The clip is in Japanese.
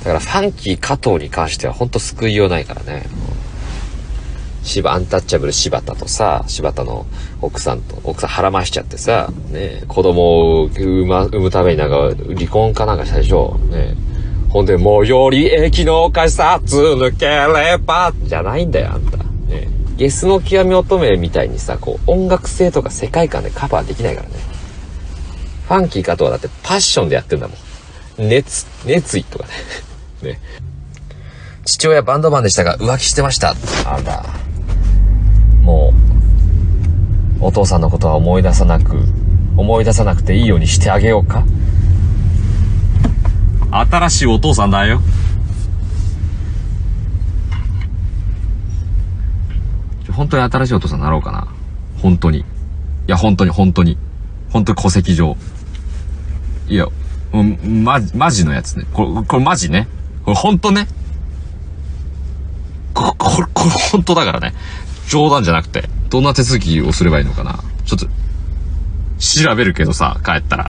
だからファンキー加藤に関してはほんと救いようないからね。芝、アンタッチャブル柴田とさ、柴田の奥さんと、奥さん腹ましちゃってさ、ね、子供を産ま、産むためになんか離婚かなんかしたでしょ。ね。ほんで、最寄り駅の改札抜ければ、じゃないんだよ、あんた。ね。ゲスの極み乙女みたいにさ、こう、音楽性とか世界観でカバーできないからね。ファンキー加藤はだってパッションでやってんだもん。熱、熱意とかね。ね。父親バンドマンでしたが浮気してました。あんだ。もう、お父さんのことは思い出さなく、思い出さなくていいようにしてあげようか新しいお父さんだよ。本当に新しいお父さんになろうかな。本当に。いや、本当に、本当に。本当に戸籍上。いや、うん、ま、マジのやつね。これ、これマジね。これ本当ね。こ、これ、これ本当だからね。冗談じゃなくて。どんな手続きをすればいいのかな。ちょっと、調べるけどさ、帰ったら。